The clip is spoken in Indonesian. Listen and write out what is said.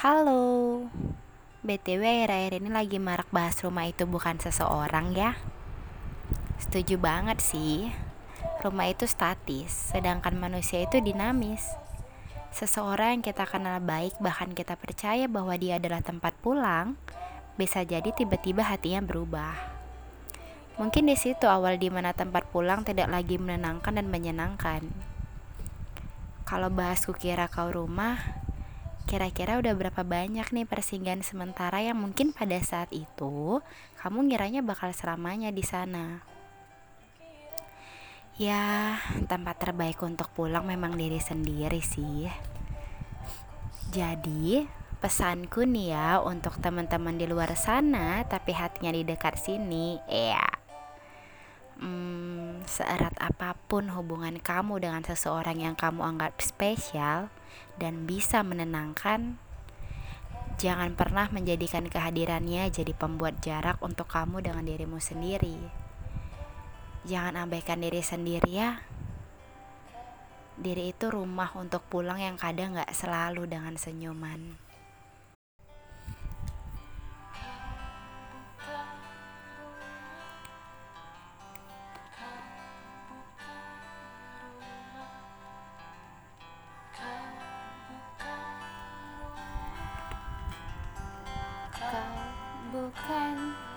Halo, BTW akhir-akhir ini lagi marak bahas rumah itu bukan seseorang ya. Setuju banget sih. Rumah itu statis, sedangkan manusia itu dinamis. Seseorang yang kita kenal baik bahkan kita percaya bahwa dia adalah tempat pulang Bisa jadi tiba-tiba hatinya berubah. Mungkin di situ awal di mana tempat pulang tidak lagi menenangkan dan menyenangkan. Kalau bahas kukira kau rumah, Kira-kira udah berapa banyak nih persinggahan sementara yang mungkin pada saat itu kamu ngiranya bakal selamanya di sana? Ya, tempat terbaik untuk pulang memang diri sendiri sih. Jadi, pesanku nih ya untuk teman-teman di luar sana tapi hatinya di dekat sini, ya. Hmm, seerat apa pun hubungan kamu dengan seseorang yang kamu anggap spesial, dan bisa menenangkan, jangan pernah menjadikan kehadirannya jadi pembuat jarak untuk kamu dengan dirimu sendiri. Jangan abaikan diri sendiri ya. Diri itu rumah untuk pulang yang kadang gak selalu dengan senyuman. Kau bukan rumah